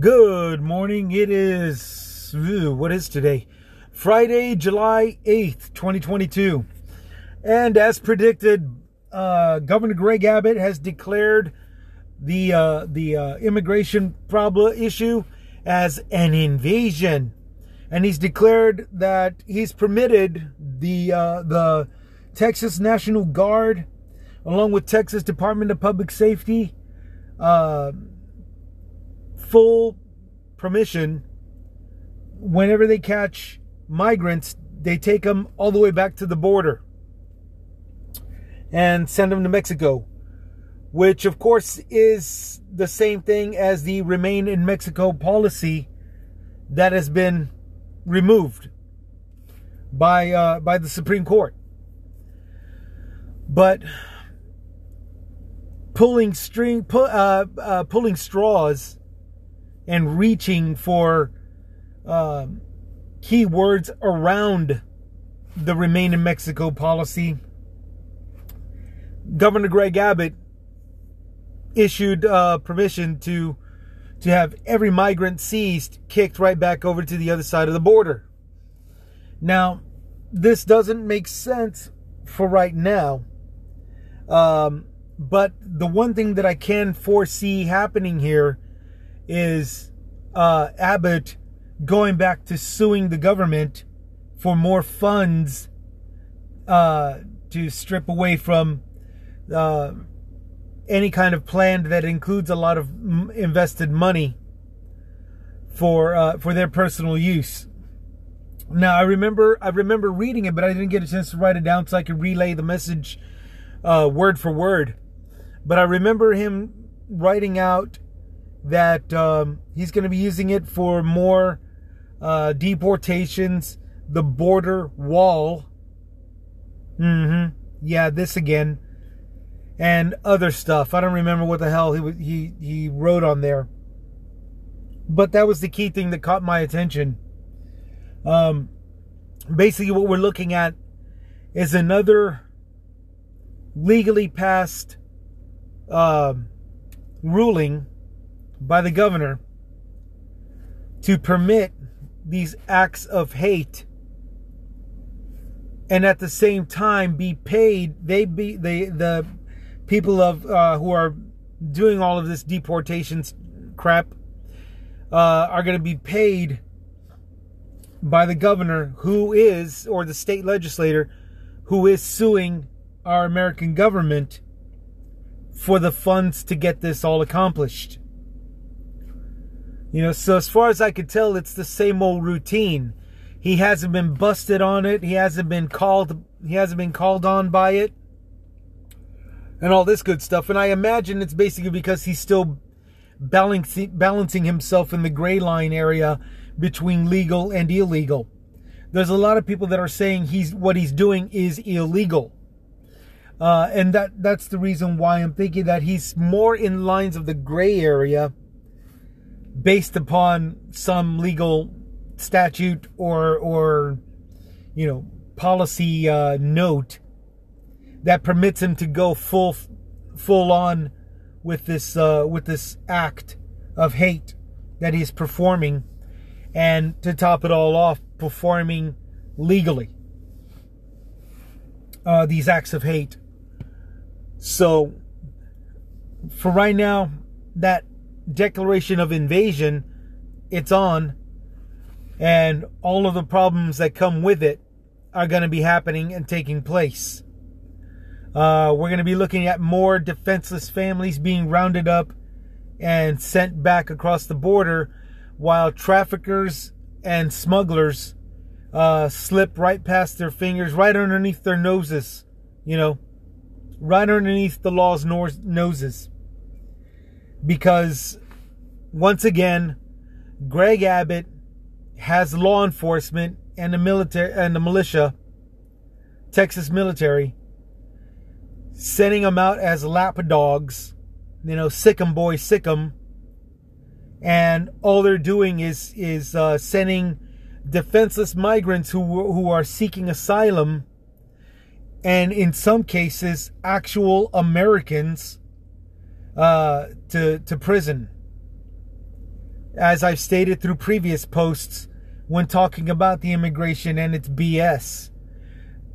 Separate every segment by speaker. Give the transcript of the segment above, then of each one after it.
Speaker 1: Good morning. It is, what is today? Friday, July 8th, 2022. And as predicted, uh, Governor Greg Abbott has declared the uh, the uh, immigration problem issue as an invasion, and he's declared that he's permitted the uh, the Texas National Guard, along with Texas Department of Public Safety, uh, full permission whenever they catch migrants, they take them all the way back to the border and send them to Mexico, which of course is the same thing as the remain in Mexico policy that has been removed by uh, by the Supreme Court. But pulling string, uh, uh, pulling straws, and reaching for uh, key words around the remain in Mexico policy. Governor Greg Abbott issued uh, permission to to have every migrant seized kicked right back over to the other side of the border. Now, this doesn't make sense for right now. Um, but the one thing that I can foresee happening here is uh, Abbott going back to suing the government for more funds uh, to strip away from uh, any kind of plan that includes a lot of invested money for uh, for their personal use. Now I remember I remember reading it, but I didn't get a chance to write it down so I could relay the message uh, word for word. But I remember him writing out that um, he's going to be using it for more uh, deportations, the border wall. Mm-hmm. Yeah, this again, and other stuff. I don't remember what the hell he he he wrote on there, but that was the key thing that caught my attention. Um, basically, what we're looking at is another legally passed uh, ruling by the governor to permit these acts of hate and at the same time be paid they be they the people of uh, who are doing all of this deportations crap uh, are going to be paid by the governor who is or the state legislator who is suing our American government for the funds to get this all accomplished. You know, so as far as I could tell, it's the same old routine. He hasn't been busted on it. He hasn't been called. He hasn't been called on by it, and all this good stuff. And I imagine it's basically because he's still balancing balancing himself in the gray line area between legal and illegal. There's a lot of people that are saying he's what he's doing is illegal. Uh, and that that's the reason why I'm thinking that he's more in lines of the gray area based upon some legal statute or or you know policy uh, note that permits him to go full full on with this uh, with this act of hate that he's performing and to top it all off performing legally uh, these acts of hate. So, for right now, that declaration of invasion, it's on, and all of the problems that come with it are going to be happening and taking place. Uh, we're going to be looking at more defenseless families being rounded up and sent back across the border, while traffickers and smugglers uh, slip right past their fingers, right underneath their noses, you know right underneath the law's noses. Because once again, Greg Abbott has law enforcement and the military and the militia, Texas military, sending them out as lapdogs, you know, sick 'em boy, sick 'em, and all they're doing is is uh, sending defenseless migrants who who are seeking asylum and in some cases, actual Americans uh, to to prison as I've stated through previous posts when talking about the immigration and its BS,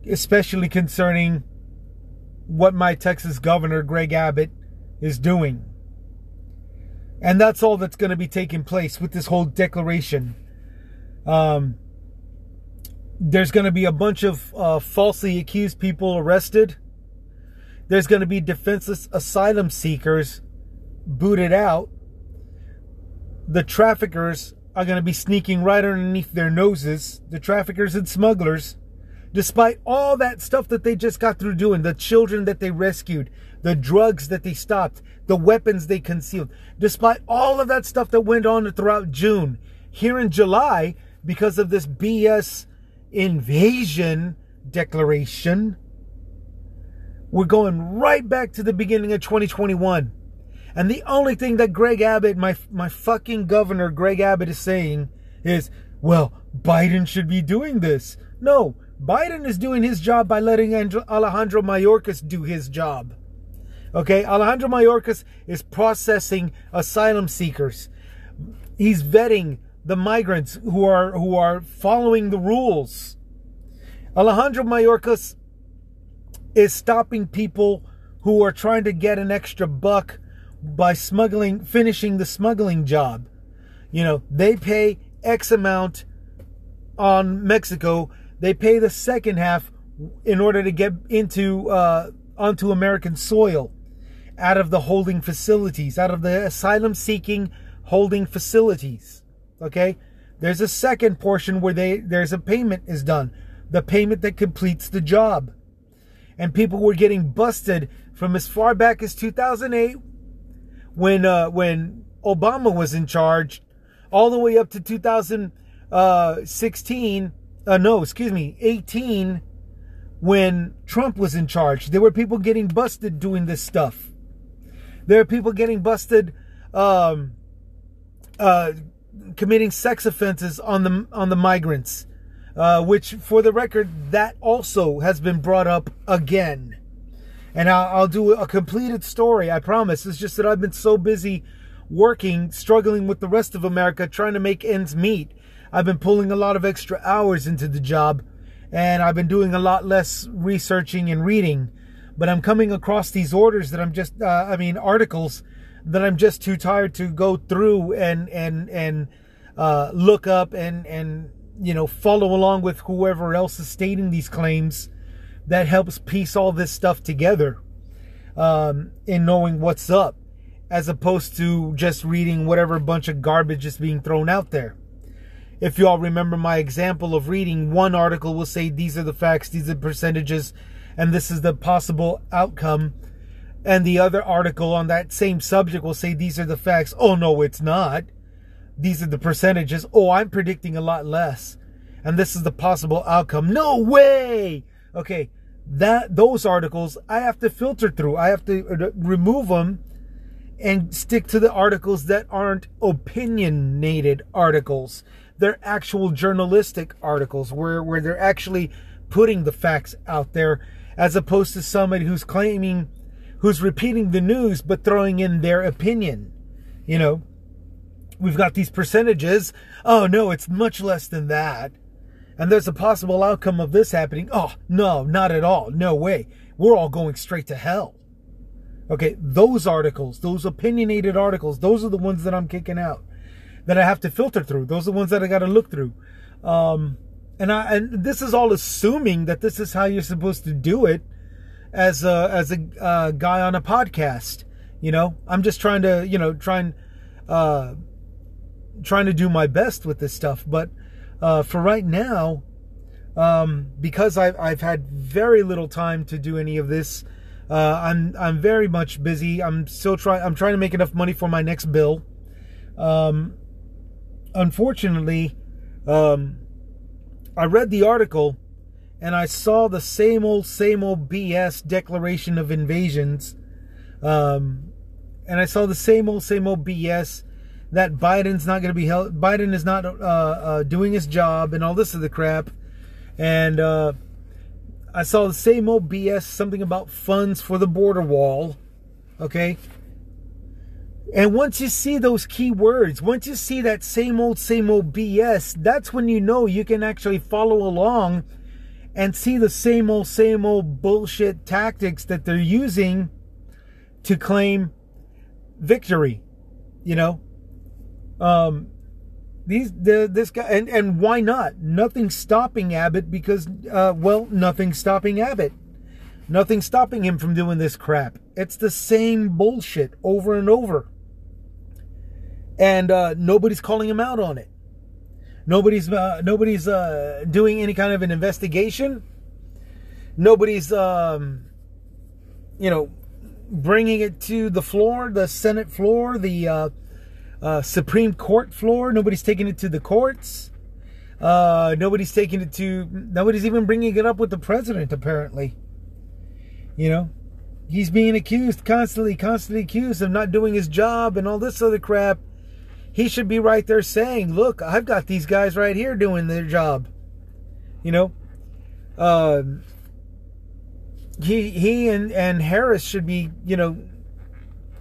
Speaker 1: especially concerning what my Texas governor, Greg Abbott, is doing. And that's all that's going to be taking place with this whole declaration. Um, there's going to be a bunch of uh, falsely accused people arrested. There's going to be defenseless asylum seekers booted out. The traffickers are going to be sneaking right underneath their noses. The traffickers and smugglers, despite all that stuff that they just got through doing, the children that they rescued, the drugs that they stopped, the weapons they concealed, despite all of that stuff that went on throughout June, here in July, because of this BS invasion declaration, we're going right back to the beginning of 2021. And the only thing that Greg Abbott, my my fucking governor Greg Abbott is saying is, well, Biden should be doing this. No, Biden is doing his job by letting Alejandro Mayorkas do his job. Okay, Alejandro Mayorkas is processing asylum seekers. He's vetting the migrants who are who are following the rules. Alejandro Mayorkas is stopping people who are trying to get an extra buck by smuggling finishing the smuggling job. You know, they pay X amount on Mexico. They pay the second half in order to get into uh, onto American soil out of the holding facilities, out of the asylum seeking holding facilities. Okay? There's a second portion where they there's a payment is done. The payment that completes the job. And people were getting busted from as far back as 2008 when uh, when Obama was in charge all the way up to 2016 uh, no, excuse me, 18 when Trump was in charge. There were people getting busted doing this stuff. There are people getting busted um, uh, committing sex offenses on the on the migrants, uh, which, for the record, that also has been brought up again. And I'll, I'll do a completed story. I promise. It's just that I've been so busy working, struggling with the rest of America, trying to make ends meet. I've been pulling a lot of extra hours into the job, and I've been doing a lot less researching and reading. But I'm coming across these orders that I'm just, uh, I mean, articles that I'm just too tired to go through and and and uh, look up and and you know follow along with whoever else is stating these claims. That helps piece all this stuff together um, in knowing what's up, as opposed to just reading whatever bunch of garbage is being thrown out there. If you all remember my example of reading, one article will say these are the facts, these are the percentages, and this is the possible outcome and the other article on that same subject will say these are the facts. Oh no, it's not. These are the percentages. Oh, I'm predicting a lot less. And this is the possible outcome. No way. Okay, that those articles I have to filter through. I have to uh, remove them and stick to the articles that aren't opinionated articles. They're actual journalistic articles where where they're actually putting the facts out there as opposed to somebody who's claiming who's repeating the news but throwing in their opinion. You know, we've got these percentages. Oh, no, it's much less than that. And there's a possible outcome of this happening. Oh, no, not at all. No way. We're all going straight to hell. Okay, those articles, those opinionated articles, those are the ones that I'm kicking out that I have to filter through. Those are the ones that I got to look through. Um, and I and this is all assuming that this is how you're supposed to do it as a as a uh, guy on a podcast. You know, I'm just trying to you know trying uh, trying to do my best with this stuff. But uh, for right now, um, because I've I've had very little time to do any of this. Uh, I'm I'm very much busy. I'm still trying. I'm trying to make enough money for my next bill. Um, unfortunately, um, I read the article and I saw the same old, same old BS declaration of invasions. Um, and I saw the same old, same old BS that Biden's not going to be held, Biden is not uh, uh, doing his job and all this other crap. And uh, I saw the same old BS, something about funds for the border wall. Okay. And once you see those key words, once you see that same old, same old BS, that's when you know you can actually follow along and see the same old, same old bullshit tactics that they're using to claim victory. You know, um, these the this guy and and why not? Nothing stopping Abbott because uh, well, nothing stopping Abbott. Nothing stopping him from doing this crap. It's the same bullshit over and over. And uh, nobody's calling him out on it. Nobody's uh, nobody's uh, doing any kind of an investigation. Nobody's um, you know bringing it to the floor, the Senate floor, the uh, Supreme Court floor. Nobody's taking it to the courts. Uh, nobody's taking it to. Nobody's even bringing it up with the president. Apparently, you know, he's being accused constantly, constantly accused of not doing his job and all this other crap. He should be right there saying, "Look, I've got these guys right here doing their job." You know, uh, he he and and Harris should be, you know,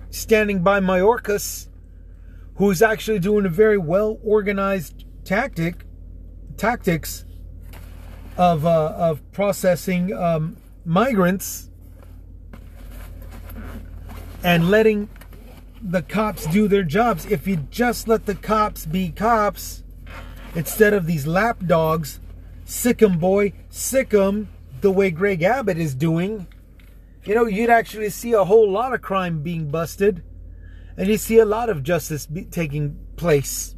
Speaker 1: standing by Mayorkas who's actually doing a very well organized tactic tactics of uh, of processing um, migrants and letting the cops do their jobs. If you just let the cops be cops instead of these lap dogs, sick 'em boy, sick 'em, the way Greg Abbott is doing, you know, you'd actually see a whole lot of crime being busted and you see a lot of justice taking place.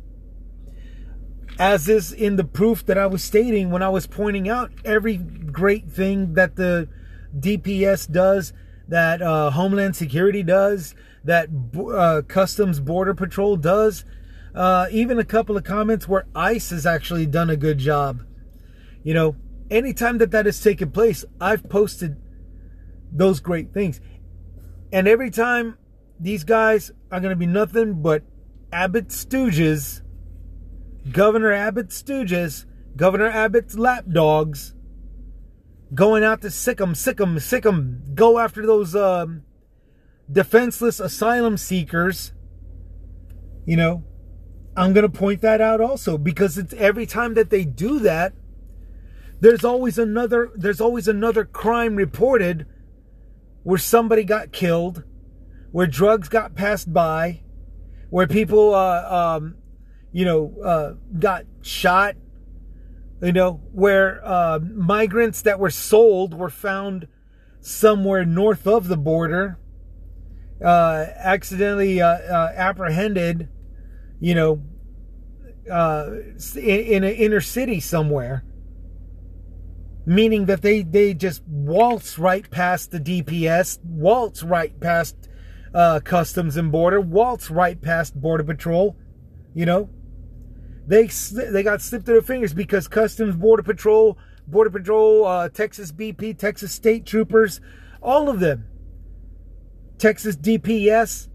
Speaker 1: As is in the proof that I was stating when I was pointing out every great thing that the DPS does, that uh, Homeland Security does, that uh, Customs Border Patrol does. Uh, even a couple of comments where ICE has actually done a good job. You know, anytime that that has taken place, I've posted those great things. And every time these guys are going to be nothing but Abbott stooges, Governor Abbott stooges, Governor Abbott's lapdogs, going out to sick 'em, sick 'em, sick 'em, go after those um, defenseless asylum seekers. You know, I'm going to point that out also because it's every time that they do that, there's always another there's always another crime reported where somebody got killed where drugs got passed by, where people, uh, um, you know, uh, got shot, you know, where uh, migrants that were sold were found somewhere north of the border, uh, accidentally uh, uh, apprehended, you know, in, in an inner city somewhere. Meaning that they they just waltz right past the DPS, waltz right past uh, Customs and Border, waltz right past Border Patrol. You know, they they got slipped through their fingers because Customs, Border Patrol, Border Patrol, uh, Texas BP, Texas State Troopers, all of them, Texas DPS,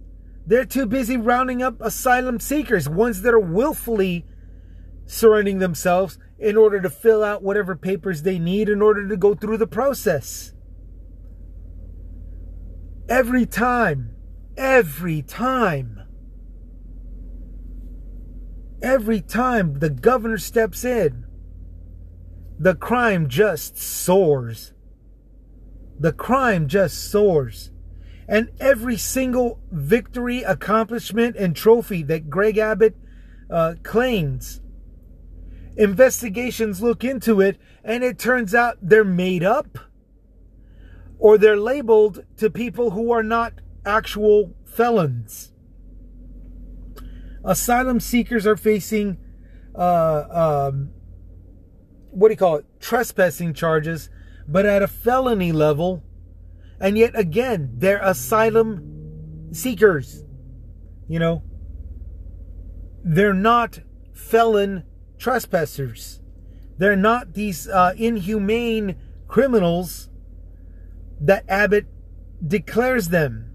Speaker 1: they're too busy rounding up asylum seekers, ones that are willfully surrendering themselves in order to fill out whatever papers they need in order to go through the process. Every time every time. Every time the governor steps in, the crime just soars. The crime just soars. And every single victory, accomplishment, and trophy that Greg Abbott uh, claims, investigations look into it, and it turns out they're made up or they're labeled to people who are not actual felons. Asylum seekers are facing, uh, um, what do you call it? Trespassing charges, but at a felony level. And yet again, they're asylum seekers. You know, they're not felon trespassers. They're not these uh, inhumane criminals that Abbott declares them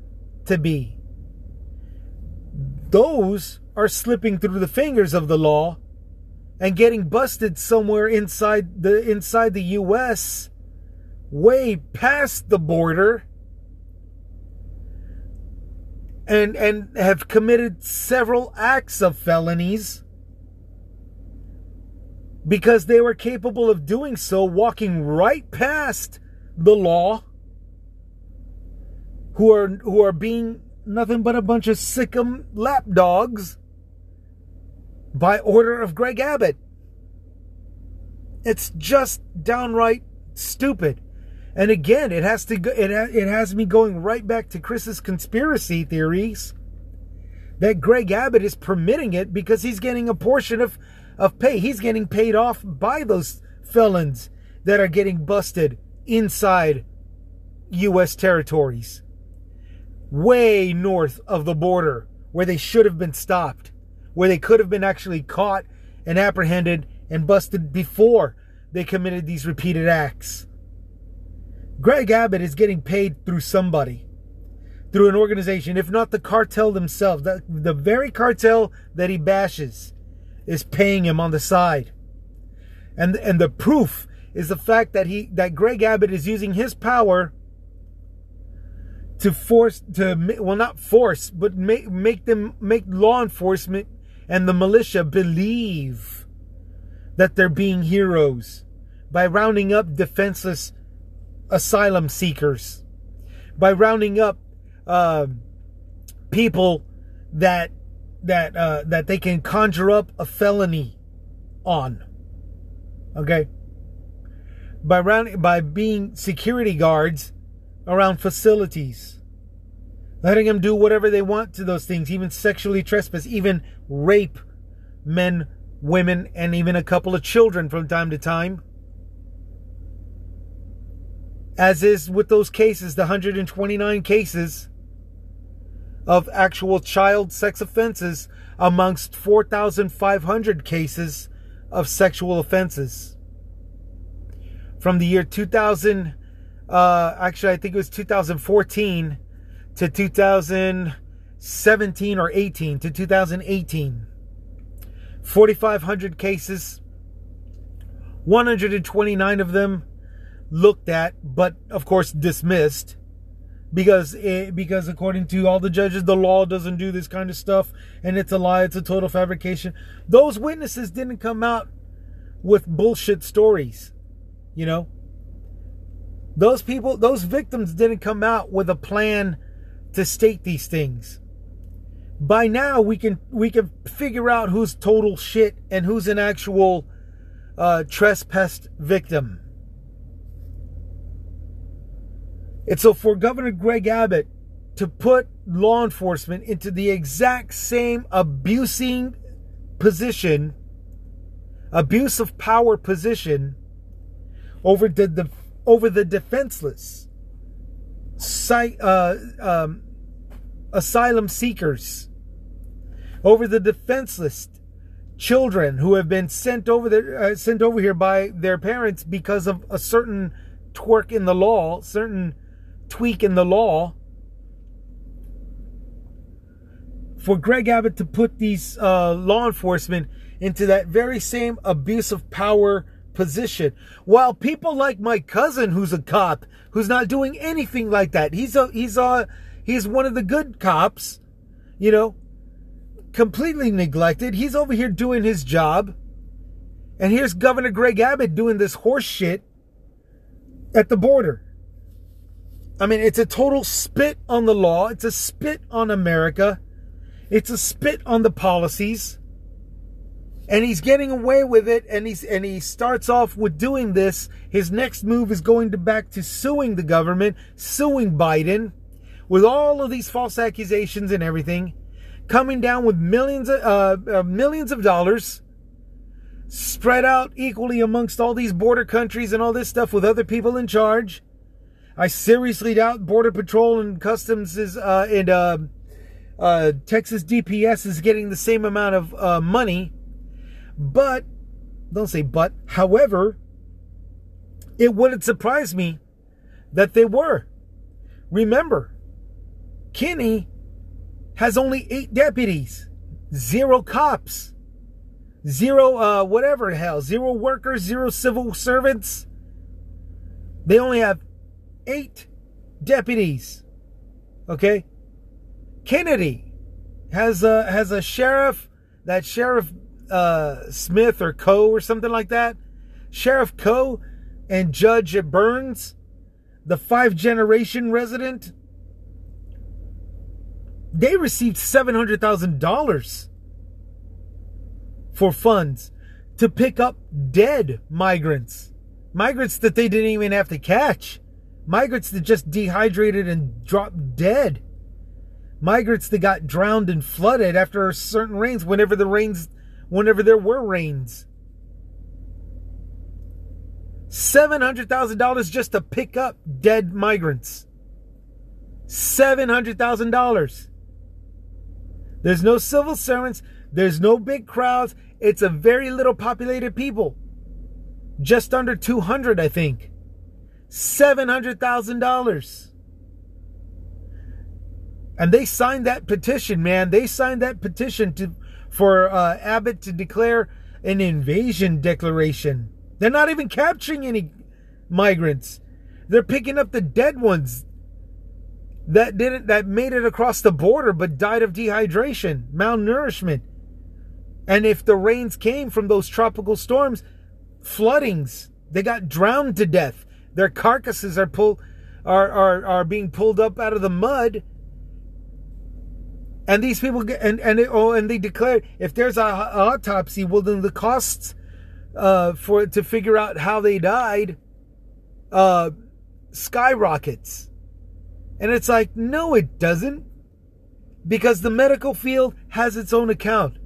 Speaker 1: to be. Those are slipping through the fingers of the law and getting busted somewhere inside the inside the US way past the border and and have committed several acts of felonies because they were capable of doing so walking right past the law who are who are being nothing but a bunch of sickum lapdogs by order of Greg Abbott. It's just downright stupid. And again, it has to go, it it has me going right back to Chris's conspiracy theories that Greg Abbott is permitting it because he's getting a portion of of pay. He's getting paid off by those felons that are getting busted inside US territories. Way north of the border where they should have been stopped, where they could have been actually caught and apprehended and busted before they committed these repeated acts. Greg Abbott is getting paid through somebody, through an organization, if not the cartel themselves. The, the very cartel that he bashes is paying him on the side. And, and the proof is the fact that he that Greg Abbott is using his power to force to well not force but make make them make law enforcement and the militia believe that they're being heroes by rounding up defenseless asylum seekers, by rounding up uh, people that that uh, that they can conjure up a felony on. Okay. By round by being security guards around facilities, letting them do whatever they want to those things, even sexually trespass, even rape men, women, and even a couple of children from time to time as is with those cases, the 129 cases of actual child sex offenses amongst 4,500 cases of sexual offenses. From the year 2000, uh, actually, I think it was 2014 to 2017 or 18 to 2018. 4,500 cases, 129 of them looked at, but of course dismissed because it, because according to all the judges, the law doesn't do this kind of stuff, and it's a lie. It's a total fabrication. Those witnesses didn't come out with bullshit stories, you know. Those people, those victims didn't come out with a plan to state these things. By now, we can we can figure out who's total shit and who's an actual uh, trespass victim. And so for Governor Greg Abbott to put law enforcement into the exact same abusing position, abuse of power position over the, the over the defenseless, uh, um, asylum seekers, over the defenseless children who have been sent over there, uh, sent over here by their parents because of a certain twerk in the law, certain tweak in the law for Greg Abbott to put these uh, law enforcement into that very same abuse of power position. While people like my cousin, who's a cop, who's not doing anything like that, he's a he's a he's one of the good cops, you know, completely neglected. He's over here doing his job, and here's Governor Greg Abbott doing this horse shit at the border. I mean, it's a total spit on the law. It's a spit on America. It's a spit on the policies. And he's getting away with it and he's and he starts off with doing this. His next move is going to back to suing the government, suing Biden with all of these false accusations and everything, coming down with millions of uh, uh, millions of dollars spread out equally amongst all these border countries and all this stuff with other people in charge I seriously doubt Border Patrol and Customs is uh, and uh, uh, Texas DPS is getting the same amount of uh, money. But don't say but. However, it wouldn't surprise me that they were. Remember, Kinney has only eight deputies, zero cops, zero uh, whatever hell, zero workers, zero civil servants. They only have eight deputies. Okay? Kenedy has a has a sheriff, that sheriff uh, Smith or Coe or something like that. Sheriff Coe and Judge Burns, the five generation resident, they received $700,000 for funds to pick up dead migrants. Migrants that they didn't even have to catch. Migrants that just dehydrated and dropped dead. Migrants that got drowned and flooded after certain rains, whenever the rains, whenever there were rains. $700,000 just to pick up dead migrants. $700,000. There's no civil servants. There's no big crowds. It's a very little populated people. Just under 200, I think. $700,000. And they signed that petition, man. They signed that petition to for uh, Abbott to declare an invasion declaration. They're not even capturing any migrants. They're picking up the dead ones that didn't that made it across the border but died of dehydration, malnourishment. And if the rains came from those tropical storms, floodings, they got drowned to death. Their carcasses are pulled are are, are being pulled up out of the mud. And these people get and and it, oh and they declared if there's a, a autopsy, well then the costs uh, for to figure out how they died uh, skyrockets. And it's like, no, it doesn't. Because the medical field has its own account.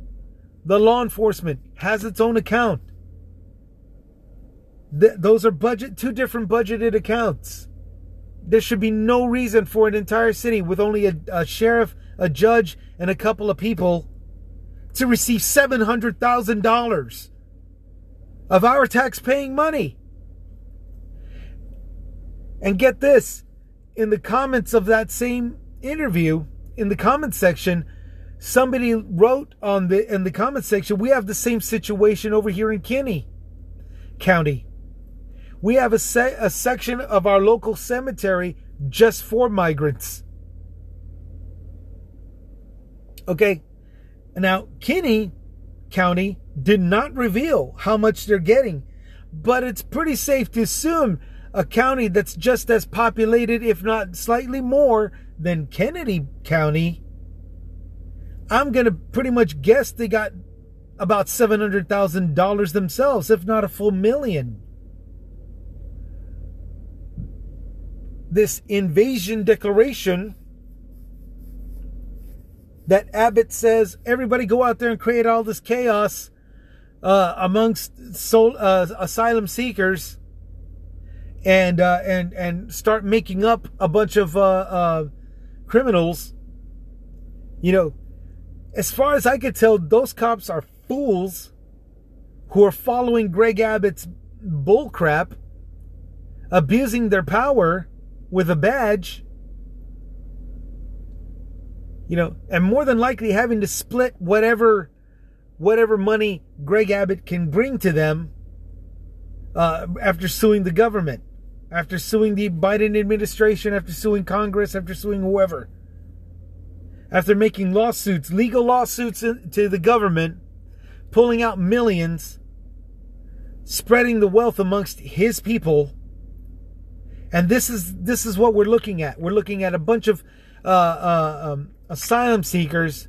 Speaker 1: The law enforcement has its own account. Th- those are budget, two different budgeted accounts. There should be no reason for an entire city with only a, a sheriff, a judge, and a couple of people to receive $700,000 of our tax paying money. And get this in the comments of that same interview, in the comment section, somebody wrote on the in the comment section, we have the same situation over here in Kinney County. We have a, se- a section of our local cemetery just for migrants. Okay. Now, Kinney County did not reveal how much they're getting, but it's pretty safe to assume a county that's just as populated, if not slightly more, than Kenedy County, I'm going to pretty much guess they got about $700,000 themselves, if not a full million. This invasion declaration that Abbott says everybody go out there and create all this chaos uh, amongst soul, uh, asylum seekers and uh, and and start making up a bunch of uh, uh, criminals. You know, as far as I could tell, those cops are fools who are following Greg Abbott's bullcrap, abusing their power with a badge. You know, and more than likely having to split whatever whatever money Greg Abbott can bring to them uh, after suing the government after suing the Biden administration, after suing Congress, after suing whoever, after making lawsuits, legal lawsuits to the government, pulling out millions, spreading the wealth amongst his people. And this is this is what we're looking at. We're looking at a bunch of uh, uh, um, asylum seekers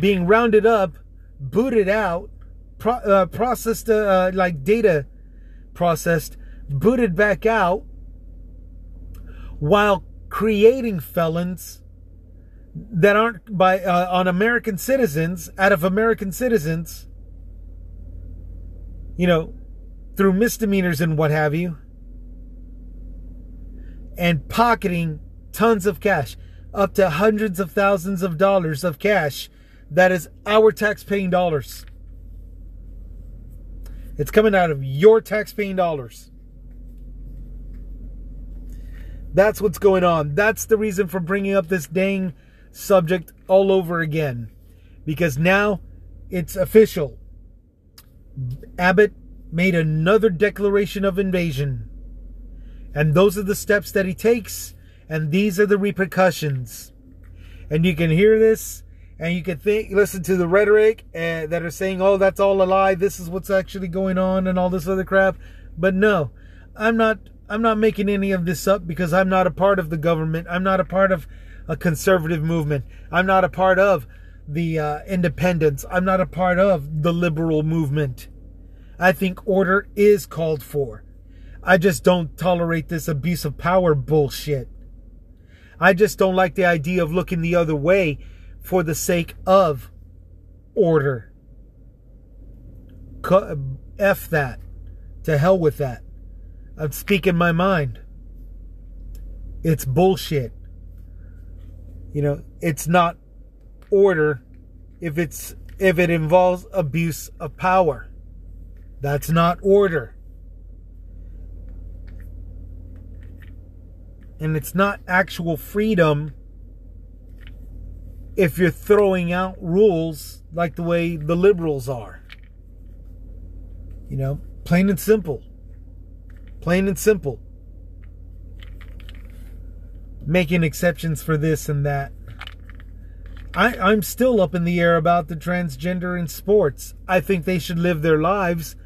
Speaker 1: being rounded up, booted out, pro- uh, processed uh, like data processed booted back out while creating felons that aren't by uh, on American citizens out of American citizens you know through misdemeanors and what have you and pocketing tons of cash up to hundreds of thousands of dollars of cash that is our tax paying dollars it's coming out of your tax paying dollars that's what's going on. That's the reason for bringing up this dang subject all over again. Because now it's official. Abbott made another declaration of invasion. And those are the steps that he takes, and these are the repercussions. and you can hear this and you can think listen to the rhetoric and, that are saying oh that's all a lie. This is what's actually going on and all this other crap. But no i'm not i'm not making any of this up because i'm not a part of the government. I'm not a part of a conservative movement. I'm not a part of the uh, independents. I'm not a part of the liberal movement. I think order is called for. I just don't tolerate this abuse of power bullshit i just don't like the idea of looking the other way for the sake of order. F that. To hell with that. I'm speaking my mind. It's bullshit. You know, it's not order if it's if it involves abuse of power. That's not order. And it's not actual freedom if you're throwing out rules like the way the liberals are. You know, plain and simple. Plain and simple. Making exceptions for this and that. I, I'm still up in the air about the transgender in sports. I think they should live their lives.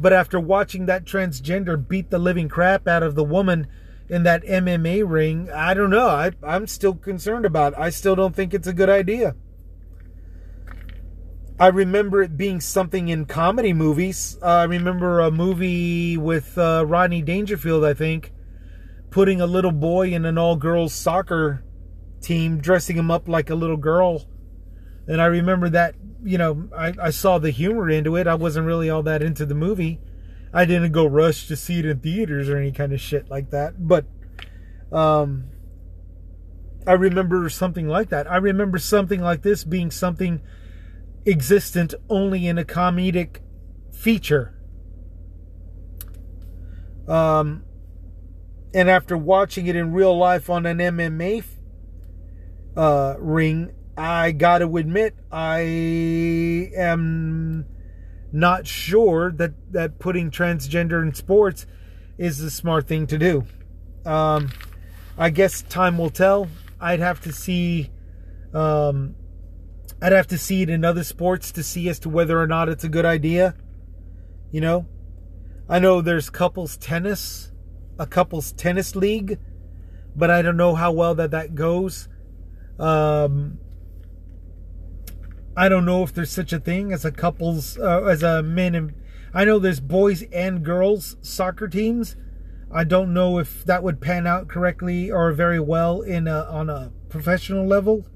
Speaker 1: But after watching that transgender beat the living crap out of the woman in that MMA ring, I don't know. I, I'm still concerned about it. I still don't think it's a good idea. I remember it being something in comedy movies. Uh, I remember a movie with uh, Rodney Dangerfield, I think, putting a little boy in an all girls soccer team, dressing him up like a little girl. And I remember that, you know, I, I saw the humor into it. I wasn't really all that into the movie. I didn't go rush to see it in theaters or any kind of shit like that. But um, I remember something like that. I remember something like this being something existent only in a comedic feature. Um, and after watching it in real life on an MMA uh, ring, I got to admit I am not sure that that putting transgender in sports is the smart thing to do. Um, I guess time will tell. I'd have to see. Um, I'd have to see it in other sports to see as to whether or not it's a good idea. You know, I know there's couples tennis, a couples tennis league, but I don't know how well that that goes. Um, I don't know if there's such a thing as a couples, uh, as a men and I know there's boys and girls soccer teams. I don't know if that would pan out correctly or very well in a, on a professional level.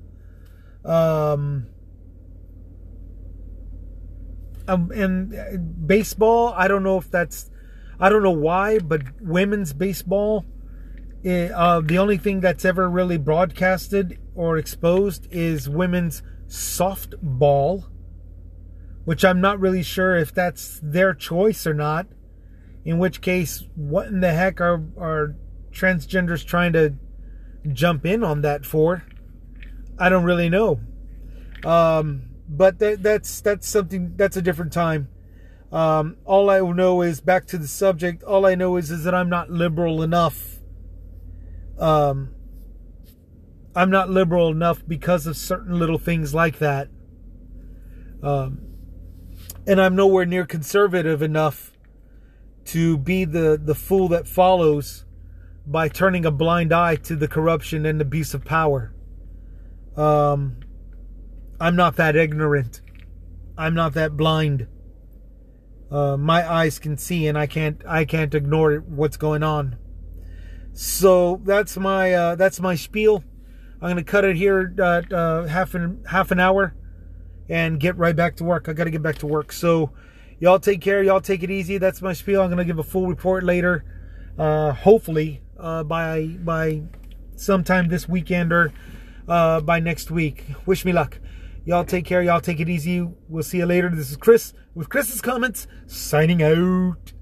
Speaker 1: Um, um, and uh, baseball, I don't know if that's, I don't know why, but women's baseball, it, eh, uh, the only thing that's ever really broadcasted or exposed is women's softball, which I'm not really sure if that's their choice or not. In which case, what in the heck are are transgenders trying to jump in on that for? I don't really know. Um, but that, that's that's something that's a different time. Um, all I know is back to the subject. All I know is is that I'm not liberal enough. Um, I'm not liberal enough because of certain little things like that. Um, and I'm nowhere near conservative enough to be the, the fool that follows by turning a blind eye to the corruption and abuse of power. Um, I'm not that ignorant. I'm not that blind. Uh, my eyes can see, and I can't. I can't ignore what's going on. So that's my uh, that's my spiel. I'm gonna cut it here at uh, half an half an hour, and get right back to work. I gotta get back to work. So, y'all take care. Y'all take it easy. That's my spiel. I'm gonna give a full report later. Uh, hopefully uh, by by sometime this weekend or uh, by next week. Wish me luck. Y'all take care. Y'all take it easy. We'll see you later. This is Chris with Chris's comments. Signing out.